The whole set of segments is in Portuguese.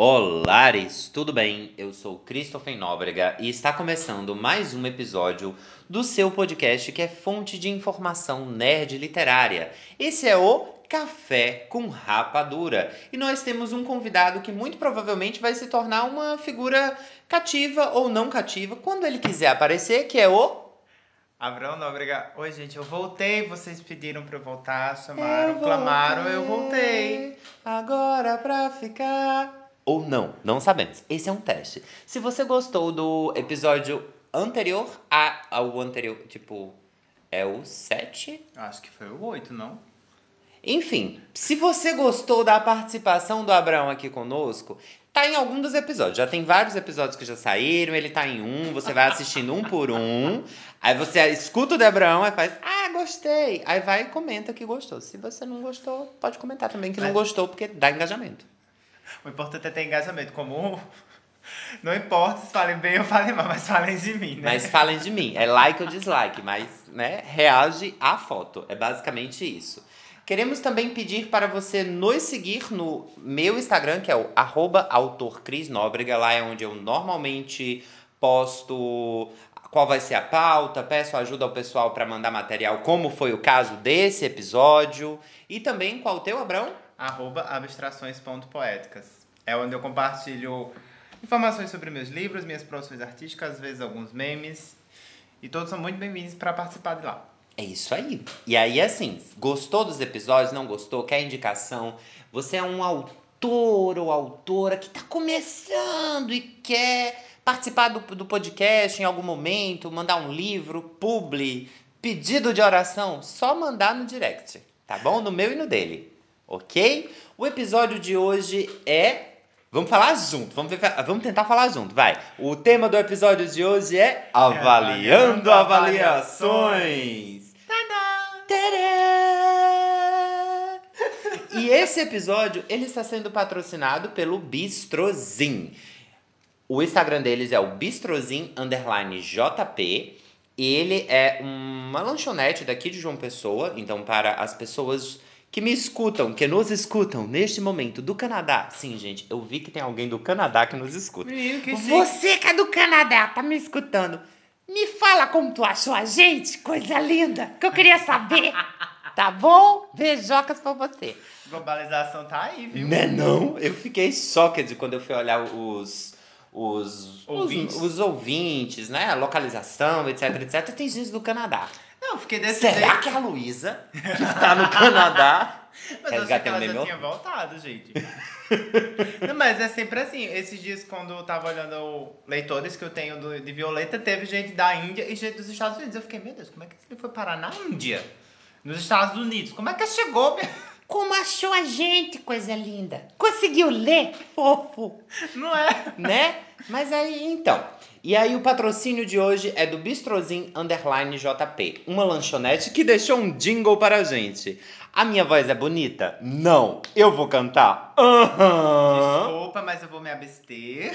Olares, tudo bem? Eu sou Christopher Nóbrega e está começando mais um episódio do seu podcast que é fonte de informação nerd literária. Esse é o Café com Rapadura. E nós temos um convidado que muito provavelmente vai se tornar uma figura cativa ou não cativa quando ele quiser aparecer, que é o Abraão Nóbrega. Oi, gente, eu voltei. Vocês pediram pra eu voltar, chamaram, eu clamaram, eu voltei. Agora pra ficar. Ou não, não sabemos. Esse é um teste. Se você gostou do episódio anterior a, ao anterior, tipo, é o 7? Acho que foi o 8, não? Enfim, se você gostou da participação do Abraão aqui conosco, tá em algum dos episódios. Já tem vários episódios que já saíram, ele tá em um, você vai assistindo um por um. Aí você escuta o de Abraão e faz, ah, gostei. Aí vai e comenta que gostou. Se você não gostou, pode comentar também que não gostou, porque dá engajamento. O importante é ter engajamento. Como não importa se falem bem ou falem mal, mas falem de mim, né? Mas falem de mim. É like ou dislike, mas né, reage à foto. É basicamente isso. Queremos também pedir para você nos seguir no meu Instagram, que é o autorcrisnóbrega. Lá é onde eu normalmente posto qual vai ser a pauta, peço ajuda ao pessoal para mandar material, como foi o caso desse episódio. E também qual o teu, Abrão? Arroba abstrações.poéticas. É onde eu compartilho informações sobre meus livros, minhas produções artísticas, às vezes alguns memes. E todos são muito bem-vindos para participar de lá. É isso aí. E aí, assim, gostou dos episódios, não gostou, quer indicação? Você é um autor ou autora que tá começando e quer participar do, do podcast em algum momento, mandar um livro, publi, pedido de oração, só mandar no direct, tá bom? No meu e no dele, ok? O episódio de hoje é. Vamos falar junto, vamos, ver- vamos tentar falar junto, vai. O tema do episódio de hoje é Avaliando Avaliando Avaliações. Tadá! E esse episódio, ele está sendo patrocinado pelo Bistrozin. O Instagram deles é o Bistrozin underline JP. E ele é uma lanchonete daqui de João Pessoa. Então, para as pessoas que me escutam, que nos escutam neste momento do Canadá. Sim, gente, eu vi que tem alguém do Canadá que nos escuta. Menino, que. Você que é do Canadá, tá me escutando? Me fala como tu achou a gente, coisa linda, que eu queria saber. Tá bom? Beijocas pra você. Globalização tá aí, viu? Né não? Eu fiquei choque quando eu fui olhar os... Os Ouvintes. Os, os ouvintes, né? A localização, etc, etc. Tem gente do Canadá. Não, fiquei desse Será jeito. que a Luísa, que está no Canadá... Mas eu achei que ela já tinha voltado, gente. Não, mas é sempre assim. Esses dias, quando eu tava olhando leitores que eu tenho do- de Violeta, teve gente da Índia e gente dos Estados Unidos. Eu fiquei, meu Deus, como é que ele foi parar na Índia? Nos Estados Unidos. Como é que chegou? minha- Como achou a gente, coisa linda? Conseguiu ler? Fofo. Não é? né? Mas aí, então. E aí o patrocínio de hoje é do Bistrozin Underline JP, uma lanchonete que deixou um jingle para a gente. A minha voz é bonita? Não. Eu vou cantar? Aham. Desculpa, mas eu vou me abster.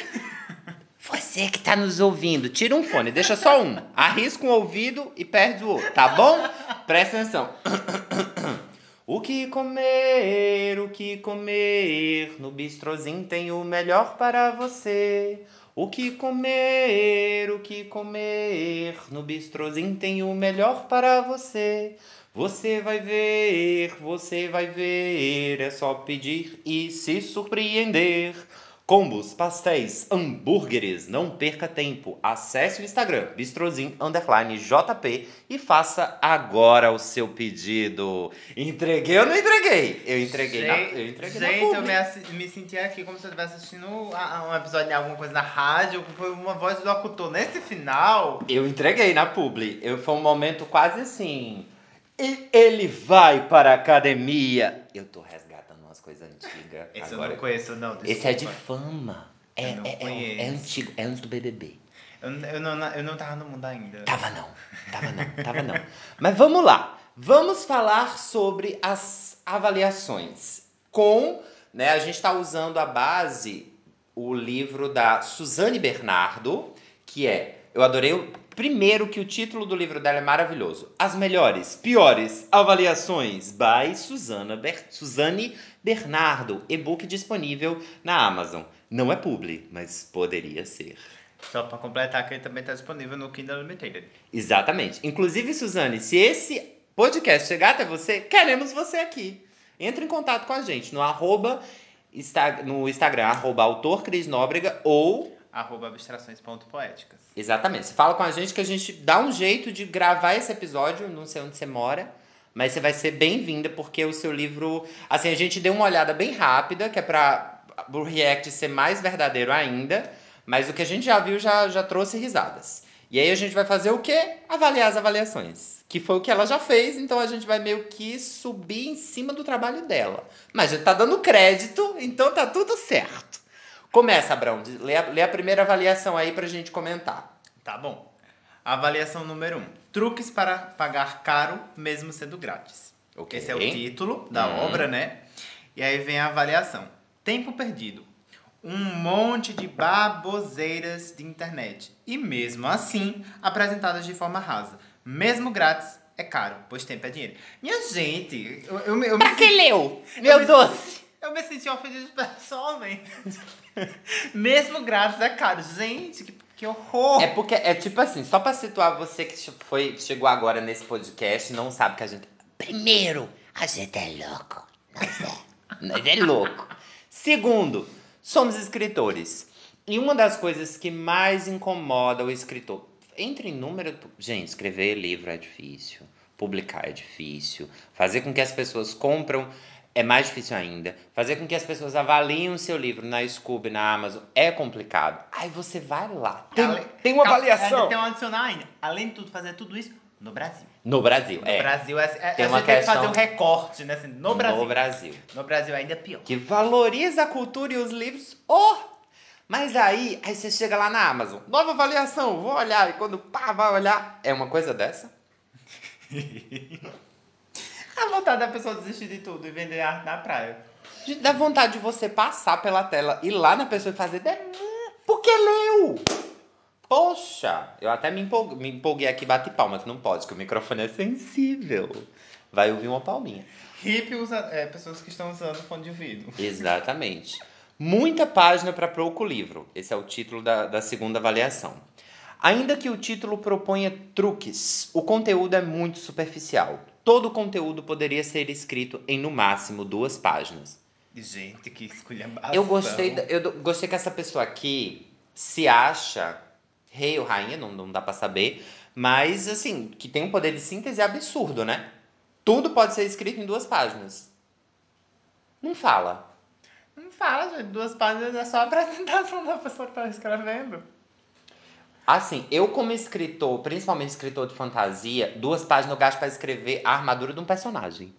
Você que tá nos ouvindo, tira um fone, deixa só um. Arrisca um ouvido e perde o outro, tá bom? Presta atenção. O que comer, o que comer, no bistrozinho tem o melhor para você. O que comer, o que comer, no bistrozinho tem o melhor para você. Você vai ver, você vai ver, é só pedir e se surpreender. Combos, pastéis, hambúrgueres, não perca tempo. Acesse o Instagram, bistrozin underline JP e faça agora o seu pedido. Entreguei ou não entreguei? Eu entreguei na, eu entreguei na gente, eu me, me senti aqui como se eu estivesse assistindo a- a um episódio de alguma coisa na rádio. Foi uma voz do locutor. Nesse final, Eu entreguei na publi. Eu, foi um momento quase assim. E ele vai para a academia. Eu tô resgatando coisas antigas. esse eu agora. não conheço, não. Esse é de desculpa. fama. É, Eu é, é, conheço. é antigo, é antes do BBB. Eu, eu, não, eu não tava no mundo ainda. Tava não, tava não, tava não. Mas vamos lá. Vamos falar sobre as avaliações. Com, né, a gente está usando a base, o livro da Suzane Bernardo, que é, eu adorei o primeiro que o título do livro dela é maravilhoso. As melhores, piores avaliações by Suzana Ber, Suzane Bernardo, e-book disponível na Amazon. Não é publi, mas poderia ser. Só pra completar que ele também tá disponível no Kindle Unlimited. Exatamente. Inclusive, Suzane, se esse podcast chegar até você, queremos você aqui. Entre em contato com a gente no arroba, no Instagram, arroba autor Cris Nóbrega ou Arroba abstrações.poéticas. Exatamente. Você fala com a gente que a gente dá um jeito de gravar esse episódio, não sei onde você mora, mas você vai ser bem-vinda porque o seu livro, assim, a gente deu uma olhada bem rápida, que é para o react ser mais verdadeiro ainda, mas o que a gente já viu já, já trouxe risadas. E aí a gente vai fazer o quê? Avaliar as avaliações. Que foi o que ela já fez, então a gente vai meio que subir em cima do trabalho dela. Mas gente tá dando crédito, então tá tudo certo. Começa, Abrão. Lê a, lê a primeira avaliação aí pra gente comentar. Tá bom. Avaliação número 1. Um. Truques para pagar caro, mesmo sendo grátis. Ok. Esse é o título da Uhum. obra, né? E aí vem a avaliação. Tempo perdido. Um monte de baboseiras de internet. E mesmo assim, apresentadas de forma rasa. Mesmo grátis, é caro, pois tempo é dinheiro. Minha gente, eu, eu, me- eu me Pra que senti- leu? eu Meu me- doce! Eu me senti ofendido pessoalmente. mesmo grátis é caro. Gente, que, que horror! É porque, é tipo assim, só pra situar você que foi, chegou agora nesse podcast e não sabe que a gente. Primeiro, a gente é louco. Nós é. Nós é louco. Segundo, somos escritores. E uma das coisas que mais incomoda o escritor. Entre em número. Gente, escrever livro é difícil. Publicar é difícil. Fazer com que as pessoas compram é mais difícil ainda. Fazer com que as pessoas avaliem o seu livro na Scoob, na Amazon, é complicado. Aí você vai lá. Tem, Ale- tem uma avaliação. Ainda tem um adicionar ainda. Além de tudo, fazer tudo isso no Brasil. No Brasil, No é. Brasil, é, é, Tem a uma gente tem que questão- fazer um recorte, né? Assim, no Brasil. No Brasil. No Brasil ainda é pior. Que valoriza a cultura e os livros. Oh! Mas aí, aí você chega lá na Amazon. Nova avaliação, vou olhar. E quando pá, vai olhar. É uma coisa dessa? A vontade da pessoa desistir de tudo e vender arte na praia. Dá vontade de você passar pela tela, ir lá na pessoa e fazer. "Demônio, Porque leu! Poxa! Eu até me empolguei, me empolguei aqui, bate palma, que não pode, que o microfone é sensível. Vai ouvir uma palminha. Hip usa, é, pessoas que estão usando fone de ouvido. Exatamente. Muita página para pouco livro. Esse é o título da, da segunda avaliação. Ainda que o título proponha truques, o conteúdo é muito superficial. Todo o conteúdo poderia ser escrito em no máximo duas páginas. Gente, que esculhambação. Eu gostei, eu gostei que essa pessoa aqui se acha rei ou rainha, não, não dá pra saber, mas assim, que tem um poder de síntese absurdo, né? Tudo pode ser escrito em duas páginas. Não fala. Não fala, gente. Duas páginas é só a apresentação da pessoa que tá escrevendo. Assim, eu como escritor, principalmente escritor de fantasia, duas páginas eu gasto pra escrever a armadura de um personagem.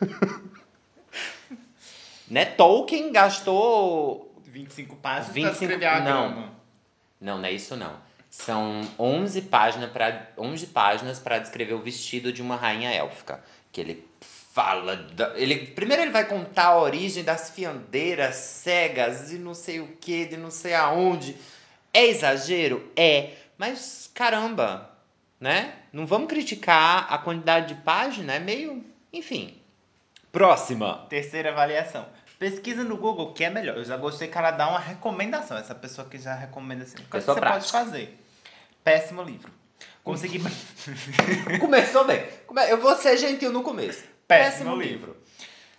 né? Tolkien gastou 25 páginas 25 pra escrever a não. grama. Não, não é isso não. São 11 páginas para 11 páginas para descrever o vestido de uma rainha élfica, que ele fala da, ele primeiro ele vai contar a origem das fiandeiras cegas e não sei o que, de não sei aonde. É exagero? É, mas caramba, né? Não vamos criticar a quantidade de página, é meio, enfim. Próxima. Terceira avaliação. Pesquisa no Google o que é melhor. Eu já gostei que ela dá uma recomendação. Essa pessoa que já recomenda assim. O que Pessoa você prática. pode fazer? Péssimo livro. Consegui. Começou bem. Eu vou ser gentil no começo. Péssimo livro.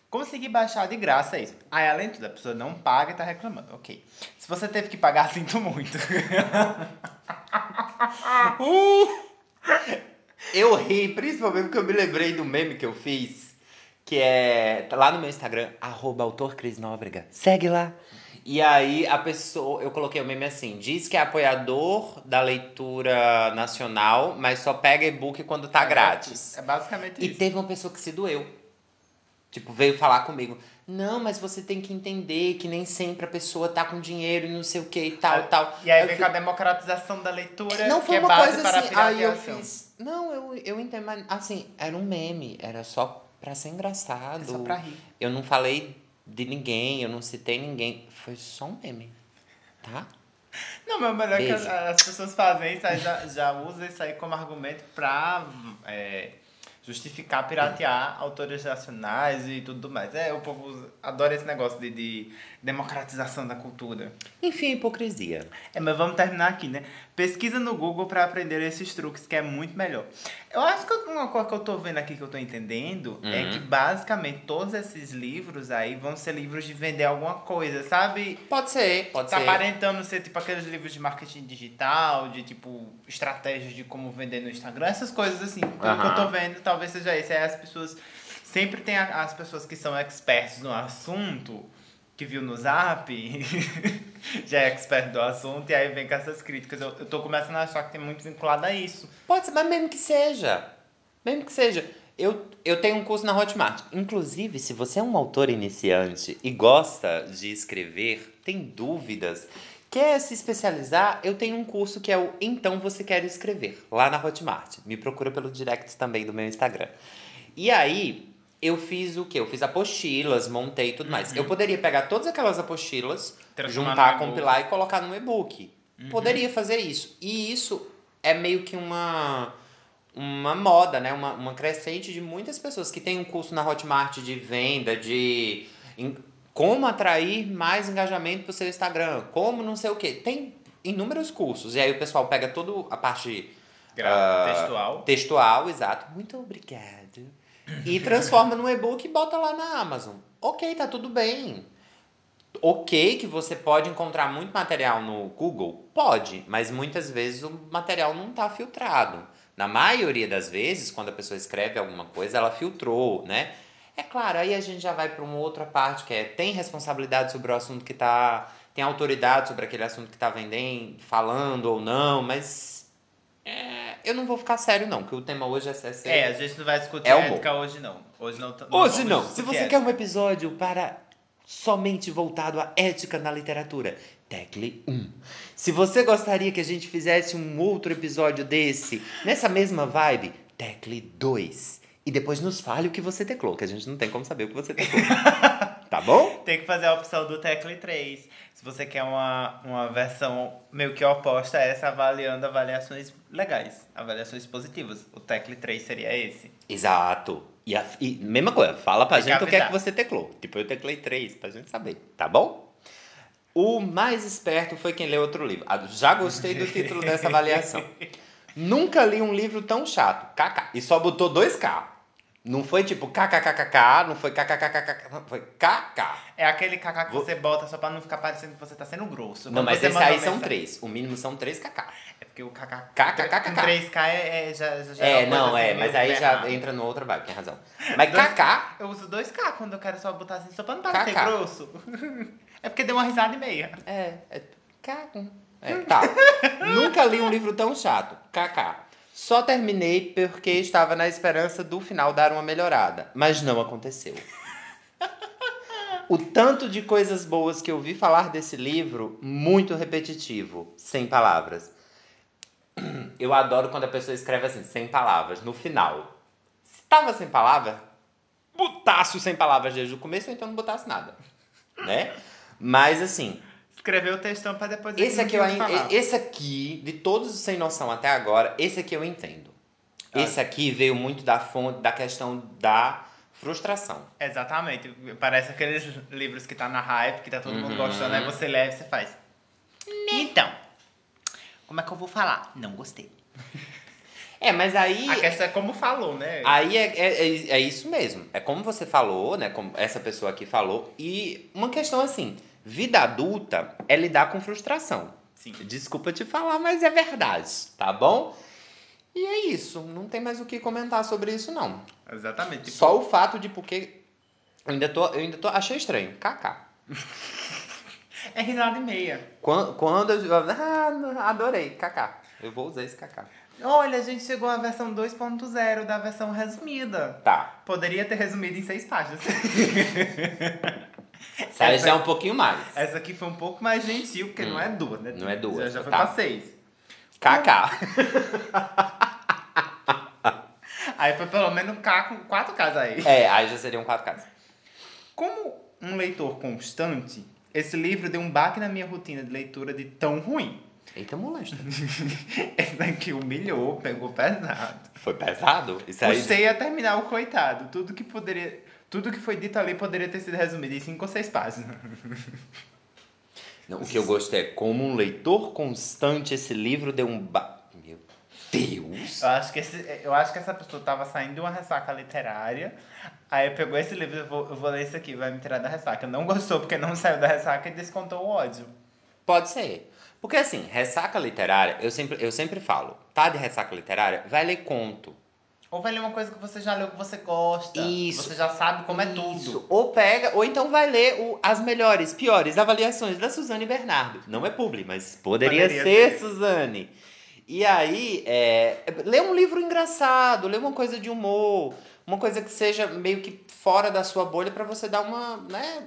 Consegui baixar de graça é isso. Aí, além de tudo, a pessoa não paga e tá reclamando. Ok. Se você teve que pagar, sinto muito. Eu ri, principalmente porque eu me lembrei do meme que eu fiz, que é tá lá no meu Instagram, arroba autor Cris Nóbrega. Segue lá. E aí a pessoa, eu coloquei o meme assim, diz que é apoiador da leitura nacional, mas só pega e-book quando tá grátis. É basicamente E isso. teve uma pessoa que se doeu. Tipo, veio falar comigo. Não, mas você tem que entender que nem sempre a pessoa tá com dinheiro e não sei o que e tal, tal. E aí vem com a democratização da leitura, não que foi é uma base coisa para assim. a Aí eu fiz. Não, eu, eu entendo, mas assim, era um meme, era só pra ser engraçado. É só pra rir. Eu não falei de ninguém, eu não citei ninguém. Foi só um meme. Tá? Não, mas o melhor é que Beijo. as, as pessoas fazem isso, aí já, já usa isso aí como argumento pra é, justificar piratear autores nacionais e tudo mais. É, o povo adora esse negócio de, de democratização da cultura. Enfim, hipocrisia. É, mas vamos terminar aqui, né? Pesquisa no Google para aprender esses truques, que é muito melhor. Eu acho que uma coisa que eu tô vendo aqui, que eu tô entendendo, é Uhum. que basicamente todos esses livros aí vão ser livros de vender alguma coisa, sabe? Pode ser, pode Tá ser. aparentando ser tipo aqueles livros de marketing digital, de tipo estratégias de como vender no Instagram, essas coisas assim. Pelo que eu tô vendo, talvez seja isso. Aí as pessoas. Sempre tem as pessoas que são experts no assunto, que viu no zap, já é expert do assunto, e aí vem com essas críticas. Eu, eu tô começando a achar que tem muito vinculado a isso. Pode ser, mas mesmo que seja. Mesmo que seja. Eu, eu tenho um curso na Hotmart. Inclusive, se você é um autor iniciante e gosta de escrever, tem dúvidas, quer se especializar, eu tenho um curso que é o Então Você Quer Escrever, lá na Hotmart. Me procura pelo direct também do meu Instagram. E aí, eu fiz o quê? Eu fiz apostilas, montei tudo mais. Eu poderia pegar todas aquelas apostilas, Transformar juntar, compilar e colocar num e-book. Poderia fazer isso. E isso é meio que uma uma moda, né? Uma, uma crescente de muitas pessoas que têm um curso na Hotmart de venda, de como atrair mais engajamento pro seu Instagram, como não sei o quê. Tem inúmeros cursos. E aí o pessoal pega toda a parte Ah, textual. textual, exato. Muito obrigado. E transforma num e-book e bota lá na Amazon. Ok, tá tudo bem. Ok que você pode encontrar muito material no Google? Pode, mas muitas vezes o material não tá filtrado. Na maioria das vezes, quando a pessoa escreve alguma coisa, ela filtrou, né? É claro, aí a gente já vai para uma outra parte que é tem responsabilidade sobre o assunto que tá, tem autoridade sobre aquele assunto que tá vendendo, falando ou não, mas é, eu não vou ficar sério não, que o tema hoje é ser É, a gente não vai discutir É ética hoje não. Hoje não. Hoje vamos não. Se você ética. quer um episódio para somente voltado à ética na literatura, tecle 1. Se você gostaria que a gente fizesse um outro episódio desse, nessa mesma vibe, tecle 2. E depois nos fale o que você teclou, que a gente não tem como saber o que você teclou. tá bom? Tem que fazer a opção do Tecle 3. Se você quer uma, uma versão meio que oposta a essa, avaliando avaliações legais, avaliações positivas. O Tecle 3 seria esse. Exato. E, a, e mesma coisa, fala pra que gente o que é que você teclou. Tipo, eu teclei 3, pra gente saber, tá bom? O mais esperto foi quem leu outro livro. Ah, Já gostei do título dessa avaliação. Nunca li um livro tão chato. KK. E só botou dois K. Não foi tipo KKKKK, não foi KKKKK, não, foi KK. É aquele KK que Vou- você bota só pra não ficar parecendo que você tá sendo grosso. Não, Quando mas esse aí uma são mensagem- três. O mínimo são três KK. É porque o KK KKKK. com 3K é, é, já, já, É, não, é, assim mas aí já berrada. entra no outra vibe, tem razão. Mas Dois- KK Eu uso 2K quando eu quero só botar assim, só pra não parecer KK. grosso. é porque deu uma risada e meia. É, é. KK. É, tá. Nunca li um livro tão chato. KK. Só terminei porque estava na esperança do final dar uma melhorada. Mas não aconteceu. O tanto de coisas boas que eu vi falar desse livro, muito repetitivo, sem palavras. Eu adoro quando a pessoa escreve assim, sem palavras, no final. Se tava sem palavras, botasse o sem palavras desde o começo, ou então não botasse nada. Né? Mas assim, Escreveu o textão pra depois dizer esse aqui, eu, falar. esse aqui, de todos os sem noção até agora, esse aqui eu entendo. Ah. Esse aqui veio muito da fonte, da questão da frustração. Exatamente. Parece aqueles livros que tá na hype, que tá todo mundo Uhum. gostando, aí você leva e você faz. Então, como é que eu vou falar? Não gostei. É, mas aí. A questão é como falou, né? Aí é, é, é, é isso mesmo. É como você falou, né? Como essa pessoa aqui falou. E uma questão assim: vida adulta é lidar com frustração. Sim. Desculpa te falar, mas é verdade, tá bom? E é isso. Não tem mais o que comentar sobre isso, não. Exatamente. Tipo, Só o fato de porque. Eu ainda tô. Eu ainda tô. Achei estranho. KK. É risada e meia. Quando, quando eu. Ah, adorei. KK. Eu vou usar esse KK. Olha, a gente chegou à versão 2.0 da versão resumida. Tá. Poderia ter resumido em seis páginas. Essa aí já é um pouquinho mais. Essa aqui foi um pouco mais gentil, porque Hum. não é duas, né? Não é duas, Já, já foi tá. pra seis. KK. Aí foi pelo menos K com quatro Ks aí. É, aí já seriam quatro Ks. Como um leitor constante, esse livro deu um baque na minha rotina de leitura de tão ruim. Eita, molesta. Esse daqui humilhou, pegou pesado. Foi pesado? Isso aí. Custei a terminar o coitado. Tudo que poderia. Tudo que foi dito ali poderia ter sido resumido em cinco ou seis páginas. Não, o que eu gostei é como um leitor constante, esse livro deu um. Ba... Meu Deus! Eu acho, que esse, eu acho que essa pessoa tava saindo de uma ressaca literária. Aí pegou esse livro, eu vou, eu vou ler isso aqui, vai me tirar da ressaca. Não gostou porque não saiu da ressaca e descontou o ódio. Pode ser. Porque assim, ressaca literária, eu sempre, eu sempre falo, tá de ressaca literária? Vai ler conto. Ou vai ler uma coisa que você já leu, que você gosta. Isso. Você já sabe como é Isso. tudo. Ou pega, ou então vai ler o- as melhores, piores avaliações da Suzane Bernardo. Não é publi, mas poderia, Poderia ser. Suzane. E aí, é, lê um livro engraçado, lê uma coisa de humor, uma coisa que seja meio que fora da sua bolha pra você dar uma, né,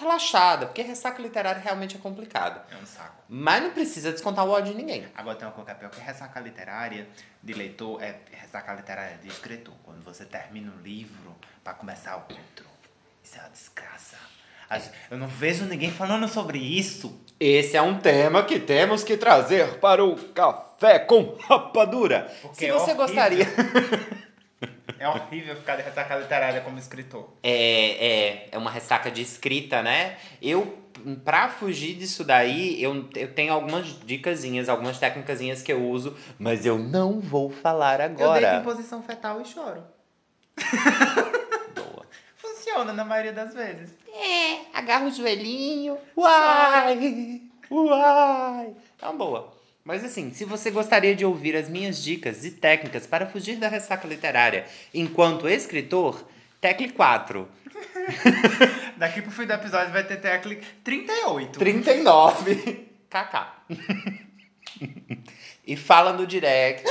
relaxada, porque ressaca literária realmente é complicado. É um saco. Mas não precisa descontar o ódio de ninguém. Agora tem uma coisa que é pior que ressaca literária de leitor, é ressaca literária de escritor. Quando você termina um livro pra começar outro. Isso é uma desgraça. Eu não vejo ninguém falando sobre isso. Esse é um tema que temos que trazer para o Café com Rapadura. Porque Se é você horrível. gostaria. É horrível ficar de ressaca literária como escritor. É, é, é uma ressaca de escrita, né? Eu, pra fugir disso daí, eu, eu tenho algumas dicasinhas, algumas técnicasinhas que eu uso, mas eu não vou falar Eu deito em agora. posição fetal e choro. Boa. Funciona na maioria das vezes. É, agarra o joelhinho. Uai! Uai! É uma boa. Mas assim, se você gostaria de ouvir as minhas dicas e técnicas para fugir da ressaca literária enquanto escritor, tecle 4. Daqui pro fim do episódio vai ter tecle 38. 39. KK. e fala no direct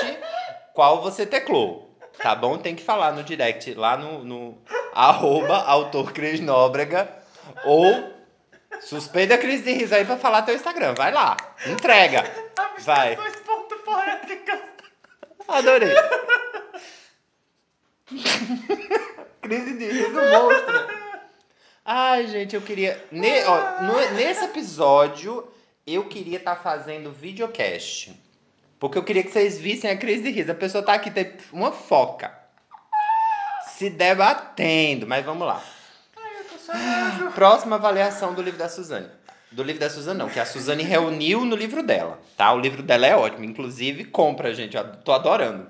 qual você teclou. Tá bom? Tem que falar no direct lá no, no arroba autor Cris Nóbrega ou suspeita a crise de riso aí pra falar teu Instagram. Vai lá. Entrega. Vai. Adorei. Crise de riso monstra. Ai, gente, eu queria. ne- ó, no- nesse episódio, eu queria estar fazendo videocast. Porque eu queria que vocês vissem a crise de riso. A pessoa tá aqui, tem uma foca. Se debatendo, mas vamos lá. Ai, eu tô chorando. Próxima avaliação do livro da Suzane. Do livro da Suzane, não, que a Suzane reuniu no livro dela, tá? O livro dela é ótimo, inclusive compra, gente, eu tô adorando.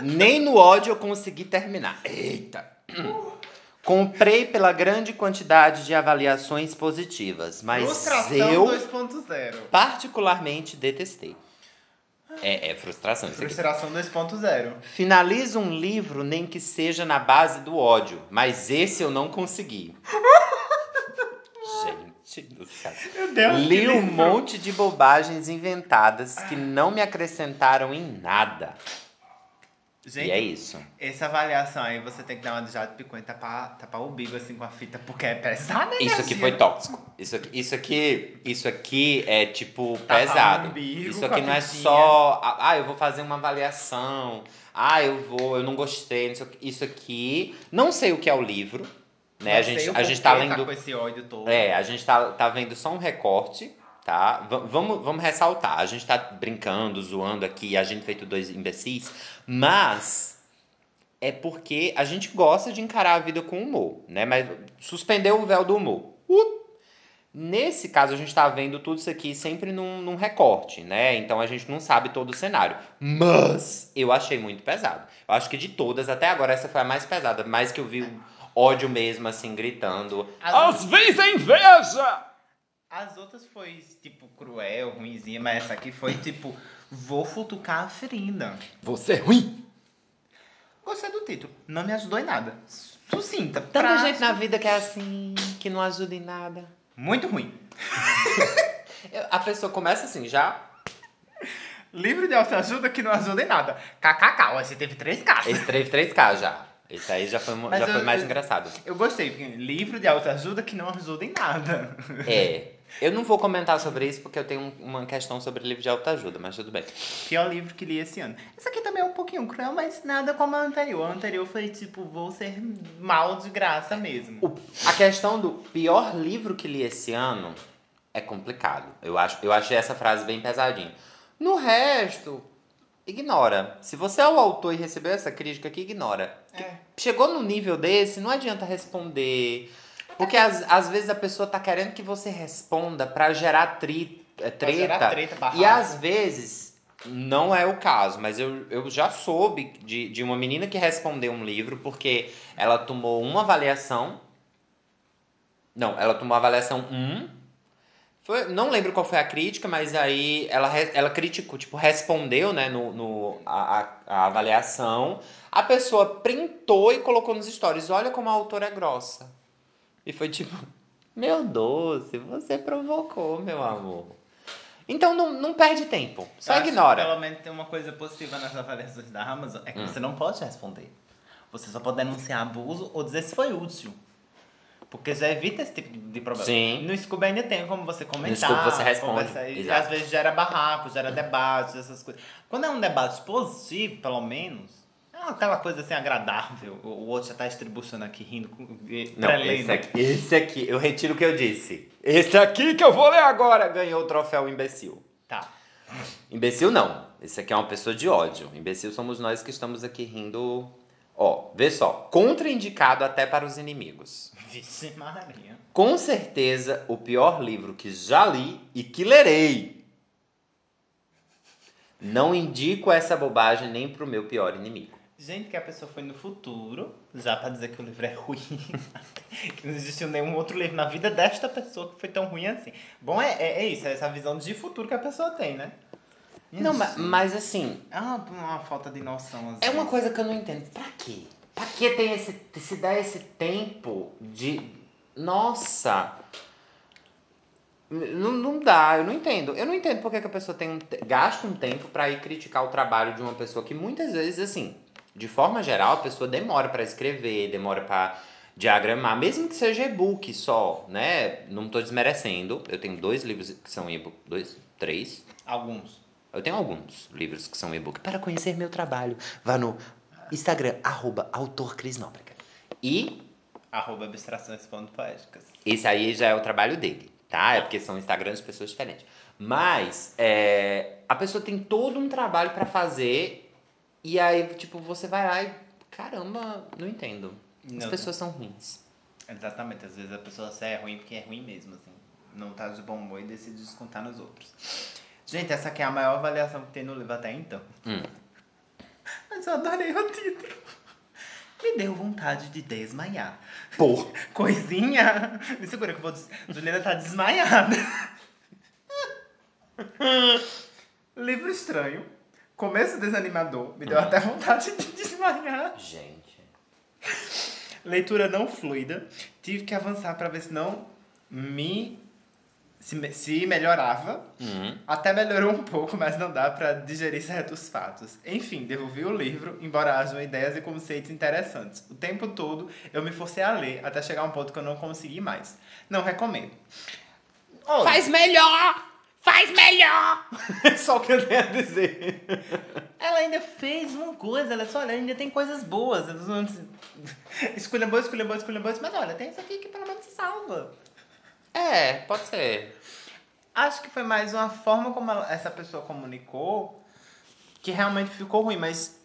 Nem no ódio eu consegui terminar. Eita! Comprei pela grande quantidade de avaliações positivas, mas Frustração eu 2.0. particularmente detestei. É, é frustração. Frustração 2.0. Finalizo um livro nem que seja na base do ódio, mas esse eu não consegui. Gente do céu. Meu Deus, Li um monte de bobagens inventadas que não me acrescentaram em nada. Gente, E é isso. essa avaliação aí você tem que dar uma de jato picu e tapar, tapar o bico assim com a fita, porque é pesada a Isso aqui foi tóxico. Isso aqui, isso aqui, isso aqui é tipo Tapar pesado. umbigo Isso aqui não é fitinha. só, ah, eu vou fazer uma avaliação. Ah, eu vou, eu não gostei. Isso aqui, não sei o que é o livro, né? Não A gente, a gente tá porquê lendo com esse ódio todo. É, a gente tá, tá vendo só um recorte, tá? V- vamos, vamos ressaltar. A gente tá brincando, zoando aqui, a gente feito dois imbecis, mas é porque a gente gosta de encarar a vida com humor, né? Mas suspendeu o véu do humor. Uh! Nesse caso, a gente tá vendo tudo isso aqui sempre num, num recorte, né? Então a gente não sabe todo o cenário. Mas eu achei muito pesado. Eu acho que de todas, até agora, essa foi a mais pesada. Mais que eu vi ódio mesmo, assim, gritando. As, Às vezes é inveja! as outras foi, tipo, cruel, ruimzinha, mas essa aqui foi, tipo, vou futucar a ferida. Você é ruim! Gostei do título. Não me ajudou em nada. Sucinta. Tanta prática. gente na vida que é assim, que não ajuda em nada. Muito ruim. A pessoa começa assim, já. Livro de autoajuda que não ajuda em nada. KKK, você teve três caixas. Esse teve 3K já. Esse aí já foi, Mas já foi eu- mais eu- engraçado. Eu gostei, porque livro de autoajuda que não ajuda em nada. É. Eu não vou comentar sobre isso porque eu tenho um- uma questão sobre livro de autoajuda, mas tudo bem. Pior livro que li esse ano. Esse aqui também é um pouquinho cruel, mas nada como a anterior. A anterior foi tipo, vou ser mal de graça mesmo. O- a questão do pior livro que li esse ano é complicado. Eu, acho, eu achei essa frase bem pesadinha. No resto, ignora. Se você é o autor e recebeu essa crítica aqui, ignora. É. Chegou no nível desse, não adianta responder. Porque às, às vezes a pessoa tá querendo que você responda pra gerar tri, é, Pra treta. gerar treta, E às vezes, não é o caso, mas eu, eu já soube de, de uma menina que respondeu um livro porque ela tomou uma avaliação. Não, ela tomou a avaliação 1. Foi, não lembro qual foi a crítica, mas aí ela, ela criticou, tipo, respondeu, né, no, no, a, a, avaliação. A pessoa printou e colocou nos stories. Olha como a autora é grossa. E foi tipo, meu doce, você provocou, meu amor. Então não, não perde tempo. Só Eu ignora. Pelo menos tem uma coisa positiva nas avaliações da Amazon, é que Hum. você não pode responder. Você só pode denunciar abuso ou dizer se foi útil. Porque já evita esse tipo de- problema. Sim. No Scooby ainda tem como você comentar. Scooby você responde, conversar, e exato. às vezes gera barraco, gera debates, essas coisas. Quando é um debate positivo, pelo menos, é aquela coisa assim agradável. O outro já tá estribuchando aqui, rindo, com- Não, esse aqui, esse aqui, eu retiro o que eu disse. Esse aqui que eu vou ler agora ganhou o troféu imbecil. Tá. Imbecil não. Esse aqui é uma pessoa de ódio. Imbecil somos nós que estamos aqui rindo. Ó, vê só. Contraindicado até para os inimigos. Vixe Maria. Com certeza o pior livro que já li e que lerei. Não indico essa bobagem nem pro meu pior inimigo. Gente, que a pessoa foi no futuro, já pra dizer que o livro é ruim. que não existiu nenhum outro livro na vida desta pessoa que foi tão ruim assim. Bom, é, é, é isso, é essa visão de futuro que a pessoa tem, né? Não, ma- Isso. mas assim, É uma, uma falta de noção, às É uma coisa que eu não entendo. Pra quê? Pra que tem esse, se dá esse tempo de. Nossa! Não, não dá, eu não entendo. Eu não entendo porque que a pessoa tem um, gasta um tempo pra ir criticar o trabalho de uma pessoa que muitas vezes, assim, de forma geral, a pessoa demora pra escrever, demora pra diagramar, mesmo que seja e-book só, né? Não tô desmerecendo. Eu tenho dois livros que são e-book, dois, três. Alguns. Eu tenho alguns livros que são e-book. Para conhecer meu trabalho, vá no Instagram, arroba autor Cris Nóbrega. E Arroba abstrações.poéticas. esse aí já é o trabalho dele, tá? É porque são Instagrams de pessoas diferentes. Mas é, a pessoa tem todo um trabalho pra fazer e aí, tipo, você vai lá e... Caramba, não entendo. As Não. pessoas são ruins. Exatamente, às vezes a pessoa é ruim porque é ruim mesmo, assim. Não tá de bom humor e decide descontar nos outros. Gente, essa aqui é a maior avaliação que tem no livro até então. Hum. Mas eu adorei o título. Me deu vontade de desmaiar. Pô. Coisinha. Me segura que eu vou. des- Juliana tá desmaiada. Livro estranho. Começo desanimador. Me deu até vontade de desmaiar. Gente. Leitura não fluida. Tive que avançar pra ver se não me. Se, se melhorava. Hum. Até melhorou um pouco, mas não dá pra digerir certos fatos. Enfim, devolvi o livro, embora hajam ideias e conceitos interessantes. O tempo todo eu me forcei a ler, até chegar a um ponto que eu não consegui mais. Não recomendo. Olha, Faz melhor! Faz melhor! É só o que eu tenho a dizer. ela ainda fez uma coisa, ela só olha, ainda tem coisas boas. Ela Escolha boa, escolha boa, escolha boa, mas olha, tem isso aqui que pelo menos salva. É, pode ser. Acho que foi mais uma forma como ela- essa pessoa comunicou que realmente ficou ruim, mas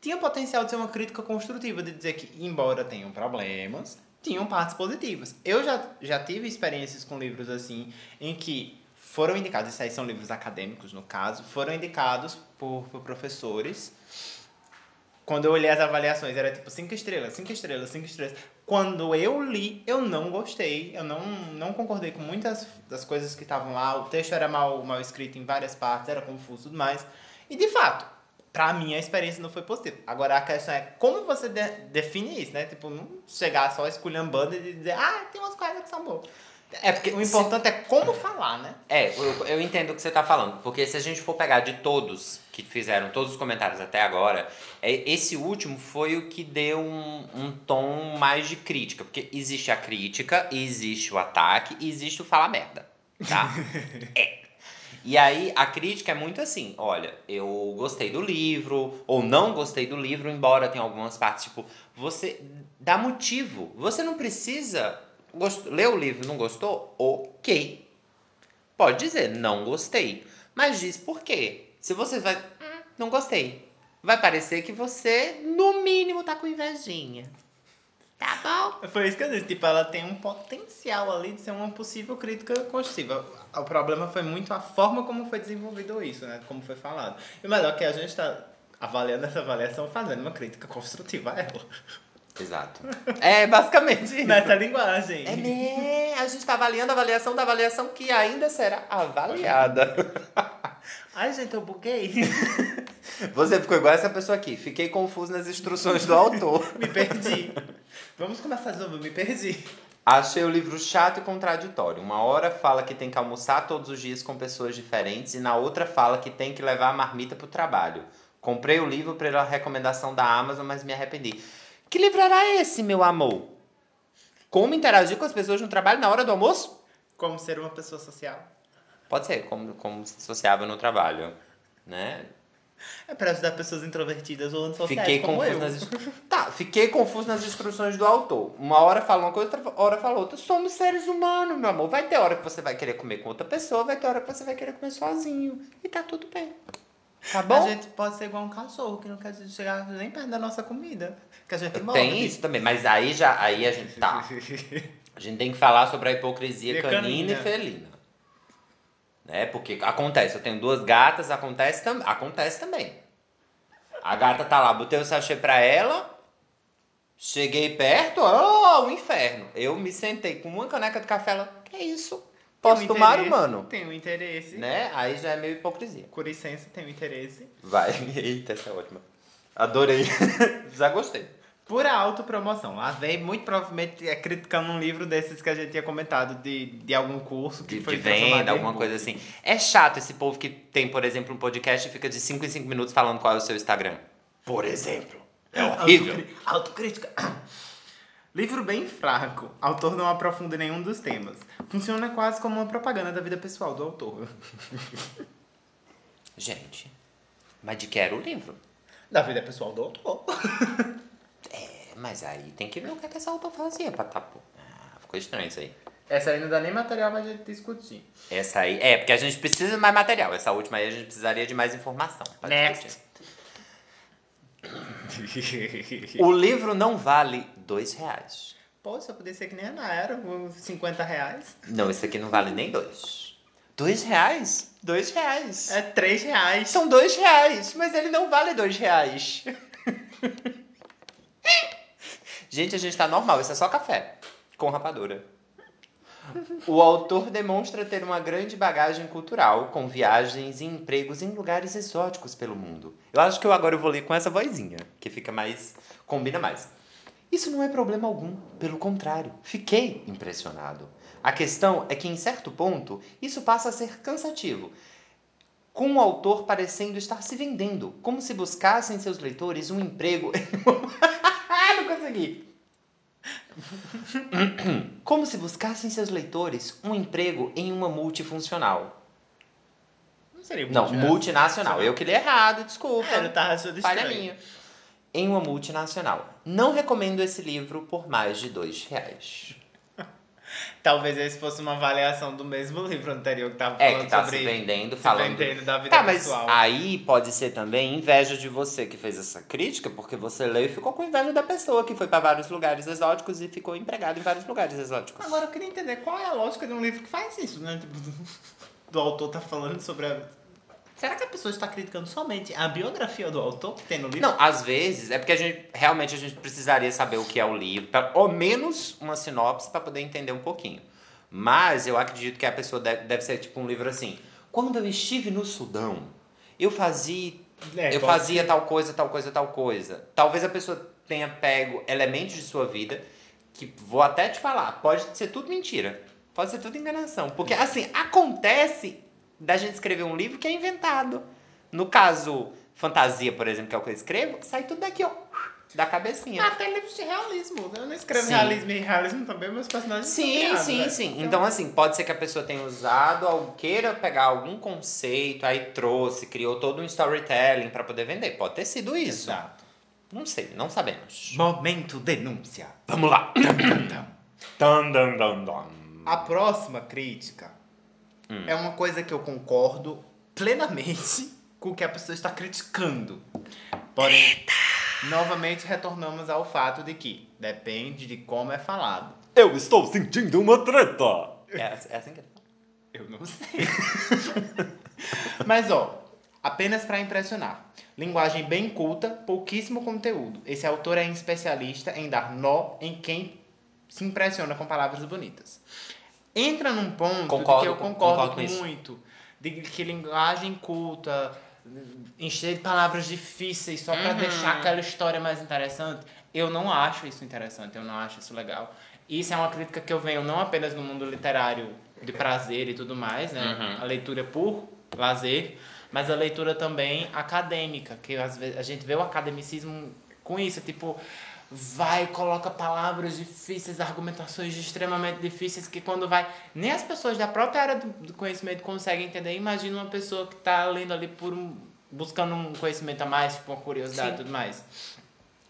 tinha potencial de ser uma crítica construtiva, de dizer que, embora tenham problemas, tinham partes positivas. Eu já, já tive experiências com livros assim, em que foram indicados, esses aí são livros acadêmicos no caso, foram indicados por, por professores. Quando eu olhei as avaliações, era tipo 5 estrelas, 5 estrelas, 5 estrelas. Quando eu li, eu não gostei. Eu não, não concordei com muitas das coisas que estavam lá. O texto era mal, mal escrito em várias partes, era confuso e tudo mais. E de fato, pra mim a experiência não foi positiva. Agora a questão é como você de- define isso, né? Tipo, não chegar só esculhambando e dizer, ah, tem umas coisas que são boas. É porque O importante é como falar, né? É, eu, eu entendo o que você tá falando, porque se a gente for pegar de todos que fizeram todos os comentários até agora, é, esse último foi o que deu um, um tom mais de crítica, porque existe a crítica, existe o ataque e existe o fala merda, tá? é. E aí a crítica é muito assim, olha, eu gostei do livro ou não gostei do livro, embora tenha algumas partes tipo, você dá motivo, você não precisa gost... ler o livro, não gostou? OK. Pode dizer, não gostei. Mas diz por quê. Se você vai. "Hum, não gostei. Vai parecer que você, no mínimo, tá com invejinha. Tá bom? Foi isso que eu disse, tipo, ela tem um potencial ali de ser uma possível crítica construtiva. O problema foi muito a forma como foi desenvolvido isso, né? Como foi falado. E o melhor é que a gente tá avaliando essa avaliação fazendo uma crítica construtiva a ela. Exato. É basicamente isso. Nessa linguagem. É né? A gente tá avaliando a avaliação da avaliação que ainda será avaliada. Ai, gente, eu buguei. Você ficou igual essa pessoa aqui. Fiquei confuso nas instruções do autor. me perdi. Vamos começar de novo, me perdi. Achei o livro chato e contraditório. Uma hora fala que tem que almoçar todos os dias com pessoas diferentes e na outra fala que tem que levar a marmita pro trabalho. Comprei o livro pela recomendação da Amazon, mas me arrependi. Que livro era esse, meu amor? Como interagir com as pessoas no trabalho na hora do almoço? Como ser uma pessoa social. Pode ser, como, como se associava no trabalho, né? É para ajudar pessoas introvertidas ou antissociais Fiquei como confuso eu. nas Tá, fiquei confuso nas instruções do autor. Uma hora fala uma coisa, outra hora fala outra. Somos seres humanos, meu amor. Vai ter hora que você vai querer comer com outra pessoa, vai ter hora que você vai querer comer sozinho. E tá tudo bem. Tá A bom? gente pode ser igual um cachorro que não quer chegar nem perto da nossa comida. Que a gente morde. Tem isso também, mas aí já aí a gente tá. A gente tem que falar sobre a hipocrisia E canina, canina. e felina. Né? Porque acontece, eu tenho duas gatas, acontece, tam acontece também. A gata tá lá, botei o sachê pra ela, cheguei perto, oh, o inferno. Eu me sentei com uma caneca de café, ela, que isso? Posso tomar, mano? Tem um interesse. Né? Aí já é meio hipocrisia. Com licença, tem um interesse. Vai, eita, essa é ótima. Adorei. já gostei. Pura autopromoção. Lá vem, muito provavelmente, é criticando um livro desses que a gente tinha comentado, de, de algum curso que De, foi de venda, alguma coisa assim. É chato esse povo que tem, por exemplo, um podcast e fica de 5 em 5 minutos falando qual é o seu Instagram. Por exemplo. É horrível. Autocri- Autocrítica. Livro bem fraco. Autor não aprofunda em nenhum dos temas. Funciona quase como uma propaganda da vida pessoal do autor. Gente, mas de que era o livro? Da vida pessoal do autor. É, mas aí tem que ver o que, é que essa autor fazia pra tá. pô. Ah, ficou estranho isso aí. Essa aí não dá nem material pra gente discutir. Essa aí. É, porque a gente precisa de mais material. Essa última aí a gente precisaria de mais informação. pra Next. discutir. O livro não vale dois reais. Pô, só podia ser que nem a Nayara, uns 50 reais. Não, esse aqui não vale nem dois. Dois reais? Dois reais. É 3 reais. São dois reais, mas ele não vale dois reais. gente, a gente tá normal, isso é só café. Com rapadura. O autor demonstra ter uma grande bagagem cultural, com viagens e empregos em lugares exóticos pelo mundo. Eu acho que eu agora vou ler com essa vozinha, que fica mais. combina mais. Isso não é problema algum, pelo contrário, fiquei impressionado. A questão é que, em certo ponto, isso passa a ser cansativo, com o autor parecendo estar se vendendo, como se buscassem seus leitores um emprego. não consegui. Como se buscassem seus leitores um emprego em uma multifuncional. Não seria Não, multinacional. Eu que li errado, desculpa. É, eu tava Falha minha. Em uma multinacional. Não recomendo esse livro por mais de dois reais. Talvez esse fosse uma avaliação do mesmo livro anterior que tava É, falando que tá sobre se vendendo, se falando. vendendo da vida Tá, mas pessoal. aí pode ser também inveja de você que fez essa crítica, porque você leu e ficou com inveja da pessoa que foi pra vários lugares exóticos e ficou empregado em vários lugares exóticos. Agora eu queria entender qual é a lógica de um livro que faz isso, né? Tipo, do autor tá falando sobre a. Será que a pessoa está criticando somente a biografia do autor que tem no livro? Não, às vezes é porque a gente realmente a gente precisaria saber o que é o livro, pra, ou menos uma sinopse para poder entender um pouquinho. Mas eu acredito que a pessoa deve, deve ser tipo um livro assim. Quando eu estive no Sudão, eu fazia É, eu fazia tal coisa, tal coisa, tal coisa. Talvez a pessoa tenha pego elementos de sua vida que vou até te falar, pode ser tudo mentira. Pode ser tudo enganação. Porque, assim, acontece da gente escrever um livro que é inventado. No caso, fantasia, por exemplo, que é o que eu escrevo, sai tudo daqui, ó, da cabecinha. Até livros de realismo. Eu não escrevo Sim. realismo e realismo também, meus personagens são Sim, criados, sim, velho. sim. Então, assim, pode ser que a pessoa tenha usado, ou queira pegar algum conceito, aí trouxe, criou todo um storytelling pra poder vender. Pode ter sido isso. Exato. Não sei, não sabemos. Momento denúncia. Vamos lá. Dun, dun, dun. A próxima crítica Hum. é uma coisa que eu concordo plenamente com o que a pessoa está criticando. Porém, novamente retornamos ao fato de que depende de como é falado. Eu estou sentindo uma treta. É, é assim que ele fala. Eu não sei. Mas ó, apenas para impressionar. Linguagem bem culta, pouquíssimo conteúdo. Esse autor é um especialista em dar nó em quem se impressiona com palavras bonitas. Entra num ponto de Concordo que eu concordo, concordo com isso. muito. De que linguagem culta, encher de palavras difíceis só pra Uhum. deixar aquela história mais interessante. Eu não acho isso interessante, eu não acho isso legal. Isso é uma crítica que eu venho não apenas no mundo literário de prazer e tudo mais, né? Uhum. A leitura por lazer, mas a leitura também acadêmica, que às vezes a gente vê o academicismo com isso, tipo, vai, coloca palavras difíceis, argumentações extremamente difíceis, que quando vai, nem as pessoas da própria área do, conhecimento conseguem entender. Imagina uma pessoa que tá lendo ali por um, buscando um conhecimento a mais, tipo, uma curiosidade Sim. e tudo mais.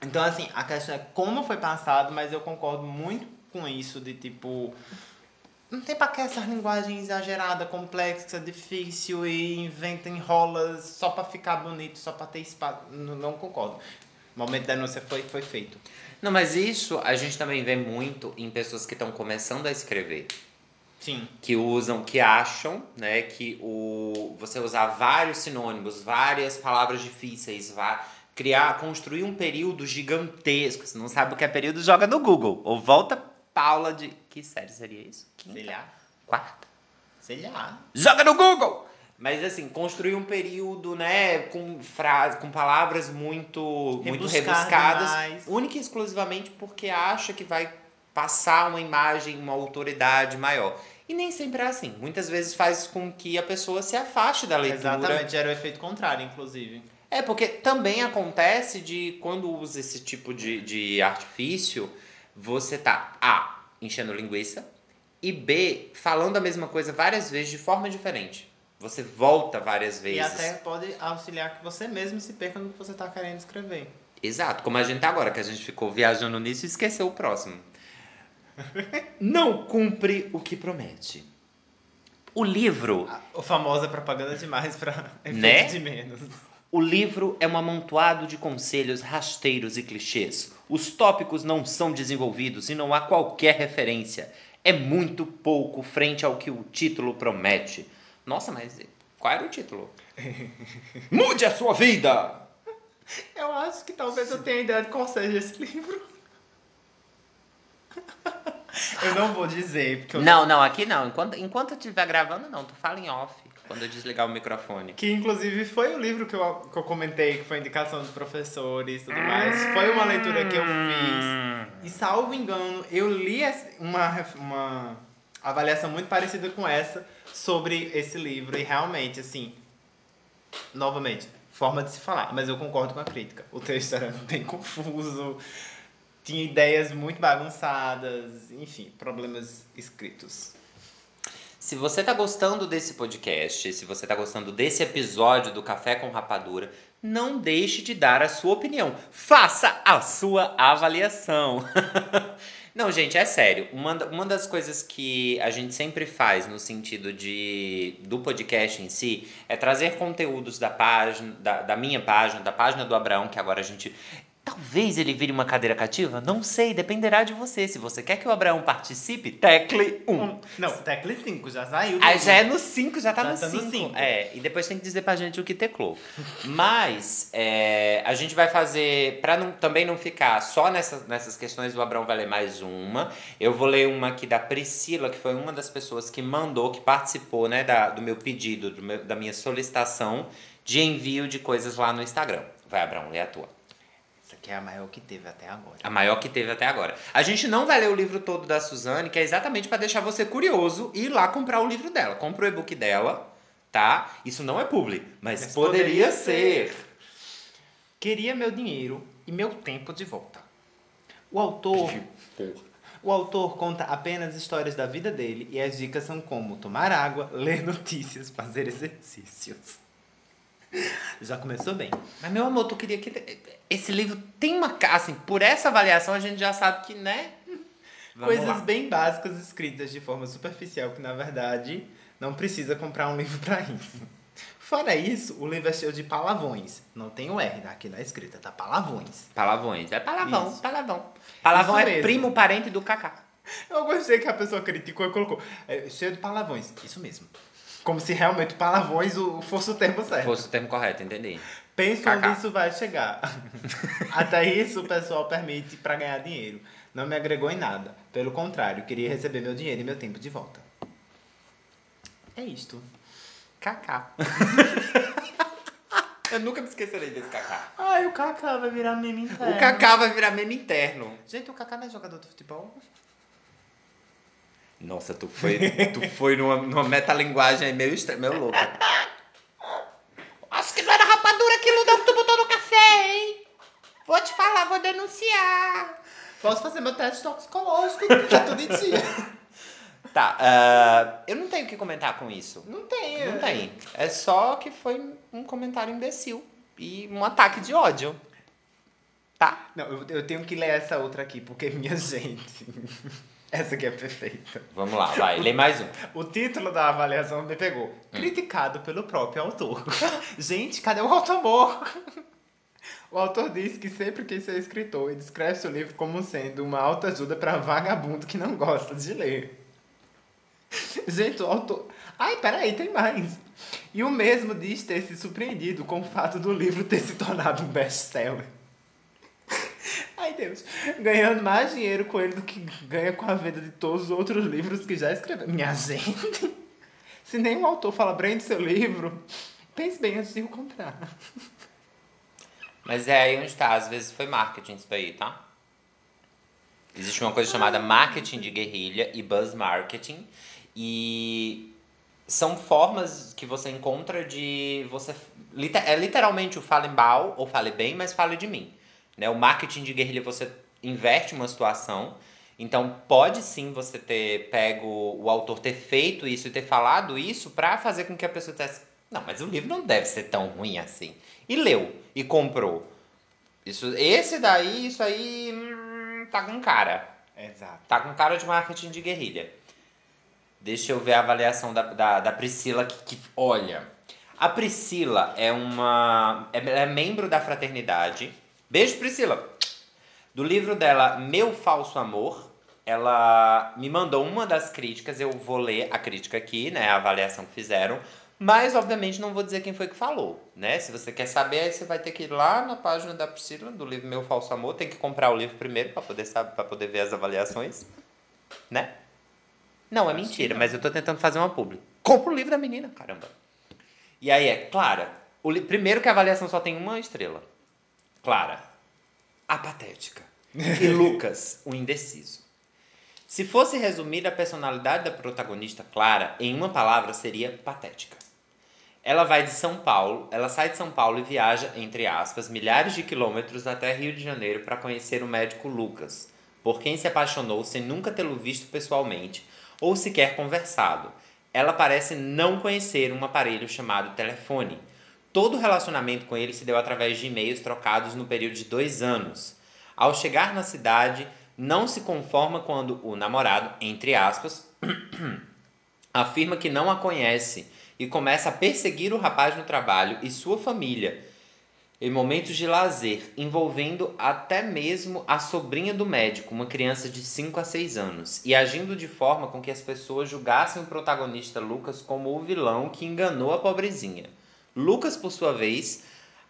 Então, assim, a questão é como foi passado, mas eu concordo muito com isso de tipo. Não tem pra que essa linguagem exagerada, complexa, difícil e inventa, enrola só pra ficar bonito, só pra ter espaço. Não, não concordo. O momento da denúncia foi, foi feito. Não, mas isso a gente também vê muito em pessoas que estão começando a escrever. Sim. que usam, que acham, né, que o você usar vários sinônimos, várias palavras difíceis, vá criar, construir um período gigantesco. Se não sabe o que é período, joga no Google ou volta pra aula de que série seria isso? Quinta? Sei lá. Quarta? Sei lá. Joga no Google. Mas assim, construir um período, né, com frases, com palavras muito muito Rebuscar rebuscadas, demais. única e exclusivamente porque acha que vai passar uma imagem, uma autoridade maior. E nem sempre é assim. Muitas vezes faz com que a pessoa se afaste da leitura. Exatamente, gera o efeito contrário, inclusive. É, porque também acontece de quando usa esse tipo de, de artifício, você tá A, enchendo linguiça, e B, falando a mesma coisa várias vezes de forma diferente. Você volta várias vezes. E até pode auxiliar que você mesmo se perca no que você tá querendo escrever. Exato, como a gente tá agora, que a gente ficou viajando nisso e esqueceu o próximo. Não cumpre o que promete. O livro A, a famosa propaganda demais pra efeito Né? de menos. O livro é um amontoado de conselhos rasteiros e clichês. Os tópicos não são desenvolvidos e não há qualquer referência. É muito pouco frente ao que o título promete. Nossa, mas qual era o título? Mude a sua vida! Eu acho que talvez eu tenha ideia de qual seja esse livro. eu não vou dizer, porque eu Não, não, aqui não. Enquanto, enquanto eu estiver gravando, não. Tu fala em off. Quando eu desligar o microfone. Que inclusive foi o livro que eu, que eu comentei, que foi indicação dos professores e tudo mais. Foi uma leitura que eu fiz. E salvo engano, eu li essa- uma, uma avaliação muito parecida com essa sobre esse livro. E realmente, assim, novamente, forma de se falar. Mas eu concordo com a crítica. O texto era bem confuso, tinha ideias muito bagunçadas, enfim, problemas escritos. Se você tá gostando desse podcast, se você tá gostando desse episódio do Café com Rapadura, não deixe de dar a sua opinião. Faça a sua avaliação. Não, gente, é sério. Uma, uma das coisas que a gente sempre faz no sentido de do podcast em si é trazer conteúdos da página, da, da minha página, da página do Abraão, que agora a gente. Talvez ele vire uma cadeira cativa? Não sei, dependerá de você. Se você quer que o Abraão participe, tecle 1. Um, não, Tecle 5 já saiu. Ah, do- já é no 5, já tá Já no tá no 5. cinco. É, e depois tem que dizer pra gente o que teclou. Mas é, a gente vai fazer, pra não, também não ficar só nessas, nessas questões, o Abrão vai ler mais uma. Eu vou ler uma aqui da Priscila, que foi uma das pessoas que mandou, que participou né, da, do meu pedido, do meu- da minha solicitação de envio de coisas lá no Instagram. Vai, Abrão, lê a tua. Aqui é a maior que teve até agora. A maior que teve até agora. A gente não vai ler o livro todo da Suzane, que é exatamente pra deixar você curioso e ir lá comprar o livro dela. Compra o e-book dela, tá? Isso não é publi, mas, Mas poderia, poderia ser. Queria meu dinheiro e meu tempo de volta. O autor, o autor conta apenas histórias da vida dele e as dicas são como tomar água, ler notícias, fazer exercícios. Já começou bem. Mas, meu amor, tu queria que. Esse livro tem uma. Assim, por essa avaliação a gente já sabe que, né? Vamos Coisas lá. bem básicas escritas de forma superficial que na verdade não precisa comprar um livro para isso. Fora isso, o livro é cheio de palavrões. Não tem o R aqui na escrita, tá? Palavrões. Palavrões. É palavrão, Isso. palavrão. Palavrão Isso é mesmo. primo parente do Kaká. Eu gostei que a pessoa criticou e colocou. É, cheio de palavrões. Isso mesmo. Como se realmente palavrões o- fosse o termo certo. Fosse o termo correto, entendi. Pensa onde isso vai chegar. Até isso o pessoal permite pra ganhar dinheiro. Não me agregou em nada. Pelo contrário, queria receber meu dinheiro e meu tempo de volta. É isto. Kaká. Eu nunca me esquecerei desse Kaká. Ai, o Kaká vai virar meme interno. O Kaká vai virar meme interno. Gente, o Kaká não é jogador de futebol? Nossa, tu foi, tu foi numa, numa metalinguagem aí meio, estra- meio louca. Acho que não era rapadura aquilo não que tu botou no café, hein? Vou te falar, vou denunciar. Posso fazer meu teste toxicológico, que é tudo em dia. Tá, ah, eu não tenho o que comentar com isso. Não tem. Não é. tem. É só que foi um comentário imbecil. E um ataque de ódio. Tá? Não, eu, eu tenho que ler essa outra aqui, porque, minha gente, essa aqui é perfeita. Vamos lá, vai. Lê mais um. O título da avaliação me pegou. Criticado pelo próprio autor. gente, cadê o autor? O autor diz que sempre quis ser escritor e descreve seu livro como sendo uma autoajuda para vagabundo que não gosta de ler. Gente, o autor. Ai, peraí, tem mais. E o mesmo diz ter se surpreendido com o fato do livro ter se tornado um best-seller. Ai, Deus. Ganhando mais dinheiro com ele do que ganha com a venda de todos os outros livros que já escreveu. Minha gente. Se nenhum autor fala bem do seu livro, pense bem antes de o comprar. Mas é aí onde tá. Às vezes foi marketing isso daí, tá? Existe uma coisa chamada marketing de guerrilha e buzz marketing. E são formas que você encontra de você. É literalmente o fale mal ou fale bem, mas fale de mim. Né? O marketing de guerrilha você inverte uma situação. Então pode sim você ter pego o autor ter feito isso e ter falado isso pra fazer com que a pessoa dissesse, não, mas o livro não deve ser tão ruim assim. E leu e comprou. Isso, esse daí, isso aí hum, tá com cara. Exato. Tá com cara de marketing de guerrilha. Deixa eu ver a avaliação da, da, da Priscila que, que- olha. A Priscila é uma. é- Ela é membro da fraternidade. Beijo, Priscila! Do livro dela, Meu Falso Amor, ela me mandou uma das críticas. Eu vou ler a crítica aqui, né? A avaliação que fizeram. Mas, obviamente, não vou dizer quem foi que falou, né? Se você quer saber, aí você vai ter que ir lá na página da Priscila, do livro Meu Falso Amor. Tem que comprar o livro primeiro para poder, saber- pra poder ver as avaliações, né? Não, é mentira, mas eu tô tentando fazer uma publi. Compra o livro da menina, caramba. E aí é, Clara, o li- primeiro que a avaliação só tem uma estrela. Clara, a patética. E Lucas, o indeciso. Se fosse resumir a personalidade da protagonista Clara em uma palavra, seria patética. Ela vai de São Paulo, ela sai de São Paulo e viaja, entre aspas, milhares de quilômetros até Rio de Janeiro para conhecer o médico Lucas, por quem se apaixonou sem nunca tê-lo visto pessoalmente ou sequer conversado. Ela parece não conhecer um aparelho chamado telefone. Todo o relacionamento com ele se deu através de e-mails trocados no período de dois anos. Ao chegar na cidade, não se conforma quando o namorado, entre aspas, afirma que não a conhece e começa a perseguir o rapaz no trabalho e sua família em momentos de lazer, envolvendo até mesmo a sobrinha do médico, uma criança de 5 a 6 anos, e agindo de forma com que as pessoas julgassem o protagonista Lucas como o vilão que enganou a pobrezinha. Lucas, por sua vez,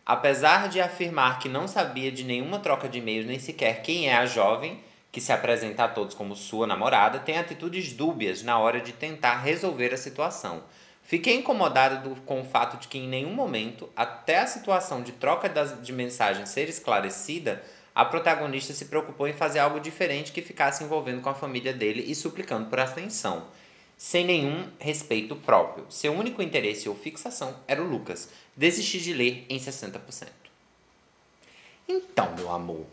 apesar de afirmar que não sabia de nenhuma troca de e-mails nem sequer quem é a jovem, que se apresenta a todos como sua namorada, tem atitudes dúbias na hora de tentar resolver a situação. Fiquei incomodado do- com o fato de que em nenhum momento, até a situação de troca das, de mensagens ser esclarecida, a protagonista se preocupou em fazer algo diferente que ficasse envolvendo com a família dele e suplicando por atenção, sem nenhum respeito próprio. Seu único interesse ou fixação era o Lucas. Desisti de ler em 60%. Então, meu amor,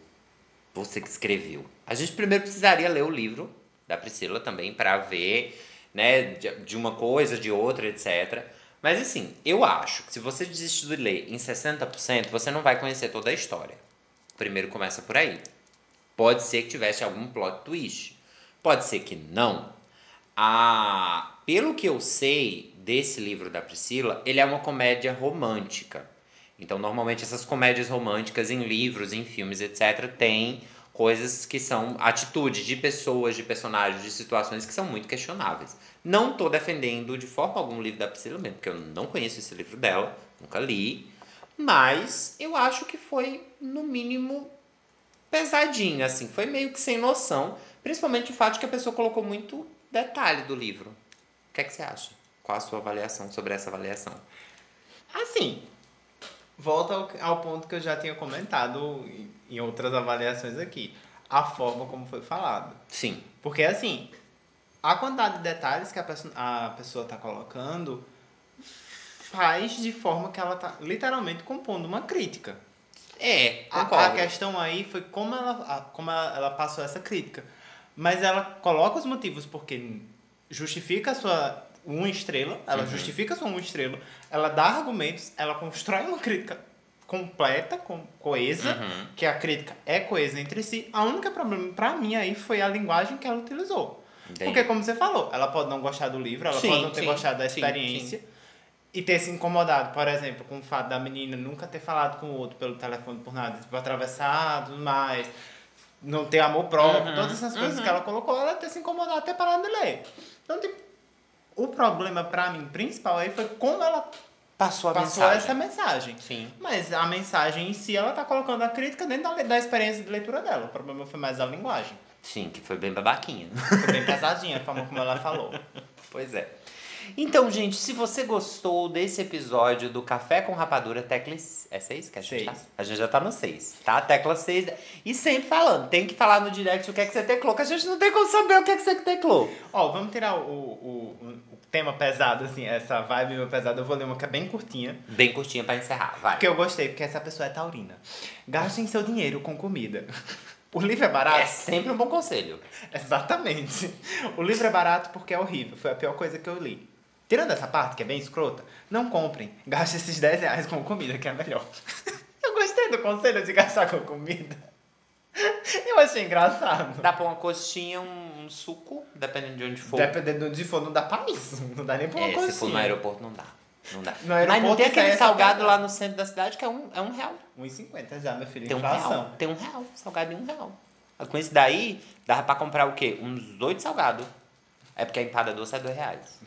você que escreveu. A gente primeiro precisaria ler o livro da Priscila também para ver, né, de, uma coisa, de outra, etc. Mas assim, eu acho que se você desistir de ler em 60%, você não vai conhecer toda a história. Primeiro começa por aí. Pode ser que tivesse algum plot twist. Pode ser que não. A Pelo que eu sei desse livro da Priscila, ele é uma comédia romântica. Então, normalmente, essas comédias românticas em livros, em filmes, etc., têm coisas que são atitudes de pessoas, de personagens, de situações que são muito questionáveis. Não tô defendendo de forma alguma o livro da Priscila mesmo, porque eu não conheço esse livro dela, nunca li. Mas eu acho que foi, no mínimo, pesadinho, assim. Foi meio que sem noção. Principalmente o fato de que a pessoa colocou muito detalhe do livro. O que é que você acha? Qual a sua avaliação sobre essa avaliação? Assim, volta ao, ao ponto que eu já tinha comentado em, outras avaliações aqui. A forma como foi falado. Sim. Porque assim, a quantidade de detalhes que a, perso- a pessoa está colocando faz de forma que ela tá literalmente compondo uma crítica. É, A, a questão aí foi como ela, como ela, ela passou essa crítica. Mas ela coloca os motivos porque justifica a sua uma estrela, ela Uhum. justifica a sua uma estrela, ela dá argumentos, ela constrói uma crítica completa, com, coesa, Uhum. que a crítica é coesa entre si. A única problema pra mim aí foi a linguagem que ela utilizou. Entendi. Porque, como você falou, ela pode não gostar do livro, ela Sim, pode não ter sim, gostado da sim, experiência e ter se incomodado, por exemplo, com o fato da menina nunca ter falado com o outro pelo telefone por nada, tipo, atravessar, tudo mais, não ter amor próprio, Uhum, todas essas coisas uhum. que ela colocou, ela ter se incomodado até parar de ler. Então, tipo, o problema pra mim principal aí foi como ela Passou a passou mensagem. essa mensagem. Sim. Mas a mensagem em si, ela tá colocando a crítica dentro da, da experiência de leitura dela. O problema foi mais a linguagem. Sim, que foi bem babaquinha. Foi bem pesadinha a forma como ela falou. Pois é. Então, gente, se você gostou desse episódio do Café com Rapadura, tecla. É 6 que a gente Seis. tá? A gente já tá no 6, tá? Tecla 6. E sempre falando, tem que falar no direct o que é que você teclou, que a gente não tem como saber o que é que você teclou. Ó, vamos tirar o, o, o, tema pesado, assim, essa vibe meio pesada. Eu vou ler uma que é bem curtinha. Bem curtinha pra encerrar, vai. Porque eu gostei, porque essa pessoa é taurina. Gastem seu dinheiro com comida. O livro é É barato? sempre um bom conselho. Exatamente. O livro é barato porque é horrível. Foi a pior coisa que eu li. Tirando essa parte, que é bem escrota, não comprem. Gaste esses 10 reais com comida, que é melhor. Eu gostei do conselho de gastar com comida. Eu achei engraçado. Dá pra uma coxinha, um, um suco, dependendo de onde for. Dependendo de onde for, não dá pra isso. Não dá nem pra uma É, coisa se for no aeroporto, não dá. Não dá. Mas não tem aquele é salgado lá no centro da cidade que é um, é um real. 1,50 já, meu filho. Tem um inflação. real. Tem um real. Salgado em um real. Com esse daí, dava pra comprar o quê? Uns oito salgados. É porque a empada doce é dois reais.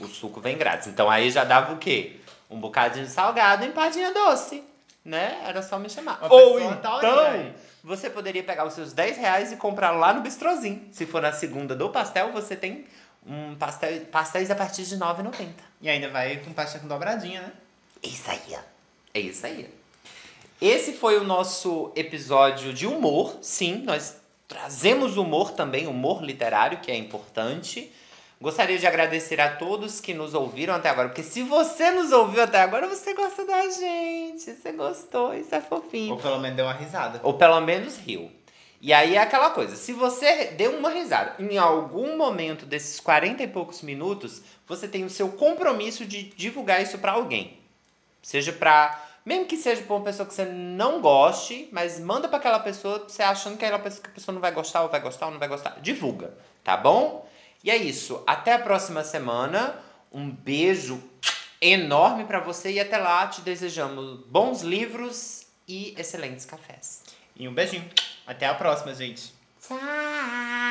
O suco vem grátis. Então aí já dava o quê? Um bocadinho de salgado e empadinha doce. Né? Era só me chamar. Uma Ou então, aí. você poderia pegar os seus 10 reais e comprar lá no bistrozinho. Se for na segunda do pastel, você tem um pastel, pastéis a partir de R$ 9,90. E ainda vai com pasta com dobradinha, né? Isso aí, ó. É isso aí. Esse foi o nosso episódio de humor. Sim, nós trazemos humor também, humor literário, que é importante. Gostaria de agradecer a todos que nos ouviram até agora, porque se você nos ouviu até agora, você gosta da gente, você gostou, isso é fofinho. Ou pelo menos deu uma risada. Ou pelo menos riu. E aí é aquela coisa, se você deu uma risada em algum momento desses 40 e poucos minutos, você tem o seu compromisso de divulgar isso pra alguém. Seja pra. Mesmo que seja pra uma pessoa que você não goste, mas manda pra aquela pessoa, você achando que aquela pessoa, que a pessoa não vai gostar, ou vai gostar, ou não vai gostar. Divulga, tá bom? E é isso. Até a próxima semana. Um beijo enorme pra você e até lá te desejamos bons livros e excelentes cafés. E um beijinho. Até a próxima, gente. Tchau!